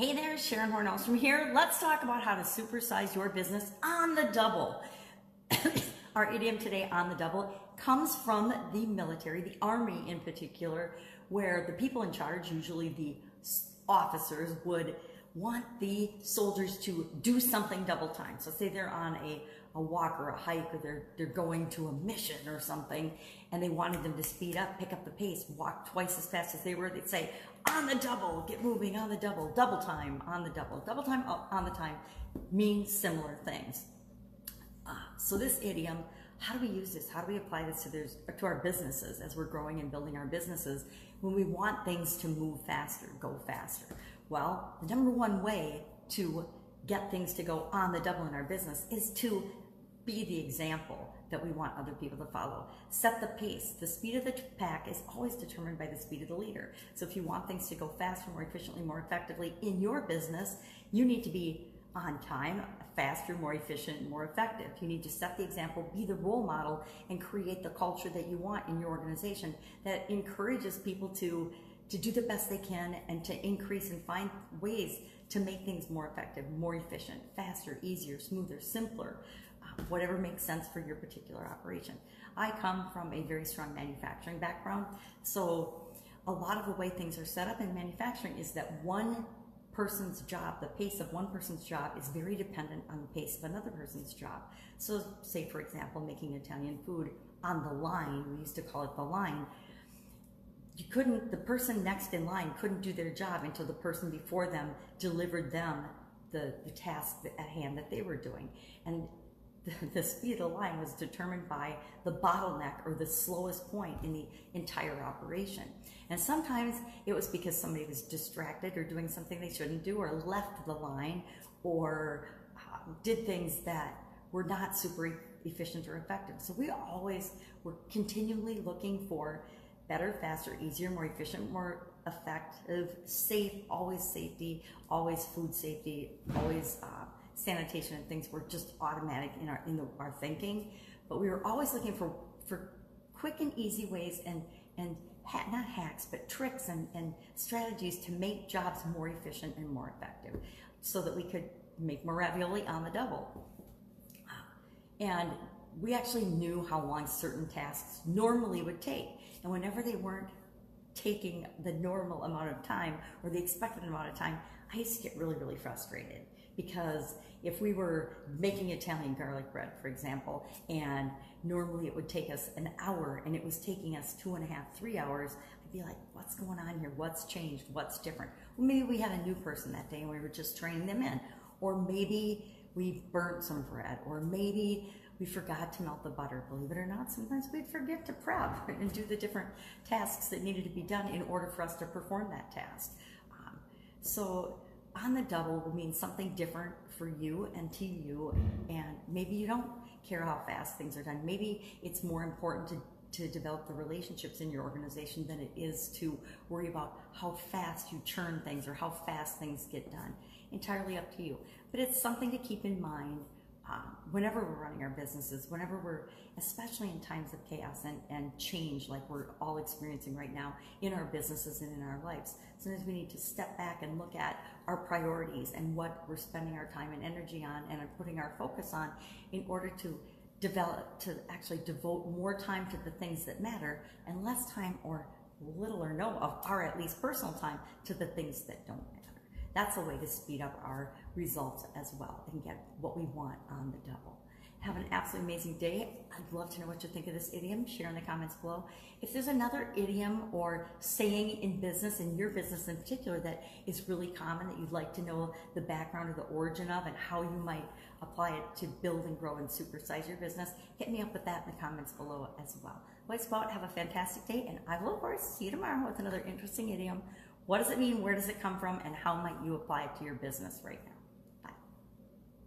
Hey there, Sharon Hornellstrom here. Let's talk about how to supersize your business on the double. Our idiom today, on the double, comes from the military, the Army in particular, where the people in charge, usually the officers, would want the soldiers to do something double time. So say they're on a, a walk or a hike or they're, they're going to a mission or something and they wanted them to speed up, pick up the pace, walk twice as fast as they were. They'd say, on the double, get moving on the double, double time on the double. Double time on the time means similar things. Uh, so this idiom, how do we use this? How do we apply this to, to our businesses as we're growing and building our businesses when we want things to move faster, go faster? Well, the number one way to get things to go on the double in our business is to be the example that we want other people to follow. Set the pace. The speed of the pack is always determined by the speed of the leader. So if you want things to go faster, more efficiently, more effectively in your business, you need to be on time, faster, more efficient, more effective. You need to set the example, be the role model, and create the culture that you want in your organization that encourages people to to do the best they can and to increase and find ways to make things more effective, more efficient, faster, easier, smoother, simpler, uh, whatever makes sense for your particular operation. I come from a very strong manufacturing background, so a lot of the way things are set up in manufacturing is that one person's job, the pace of one person's job is very dependent on the pace of another person's job. So say, for example, making Italian food on the line, we used to call it the line, you couldn't, the person next in line couldn't do their job until the person before them delivered them the, the task at hand that they were doing. And the, the speed of the line was determined by the bottleneck or the slowest point in the entire operation. And sometimes it was because somebody was distracted or doing something they shouldn't do or left the line or um, did things that were not super efficient or effective. So we always were continually looking for better, faster, easier, more efficient, more effective, safe, always safety, always food safety, always uh, sanitation and things were just automatic in our in the, our thinking. But we were always looking for for quick and easy ways and and ha not hacks but tricks and, and strategies to make jobs more efficient and more effective, so that we could make more ravioli on the double. And we actually knew how long certain tasks normally would take. And whenever they weren't taking the normal amount of time or the expected amount of time, I used to get really, really frustrated because if we were making Italian garlic bread, for example, and normally it would take us an hour and it was taking us two and a half, three hours, I'd be like, what's going on here? What's changed? What's different? Well, maybe we had a new person that day and we were just training them in. Or maybe we burnt some bread, or maybe we forgot to melt the butter. Believe it or not, sometimes we'd forget to prep and do the different tasks that needed to be done in order for us to perform that task. Um, so on the double will mean something different for you and to you, and maybe you don't care how fast things are done. Maybe it's more important to to develop the relationships in your organization than it is to worry about how fast you churn things or how fast things get done. Entirely up to you. But it's something to keep in mind um, whenever we're running our businesses, whenever we're, especially in times of chaos and, and change like we're all experiencing right now in our businesses and in our lives, sometimes we need to step back and look at our priorities and what we're spending our time and energy on and are putting our focus on in order to develop, to actually devote more time to the things that matter and less time or little or no of our at least personal time to the things that don't matter. That's a way to speed up our results as well and get what we want on the double. Have an absolutely amazing day. I'd love to know what you think of this idiom. Share in the comments below. If there's another idiom or saying in business, in your business in particular, that is really common that you'd like to know the background or the origin of and how you might apply it to build and grow and supersize your business, hit me up with that in the comments below as well. Let's go have a fantastic day, and I will, of course, see you tomorrow with another interesting idiom what does it mean? Where does it come from? And how might you apply it to your business right now?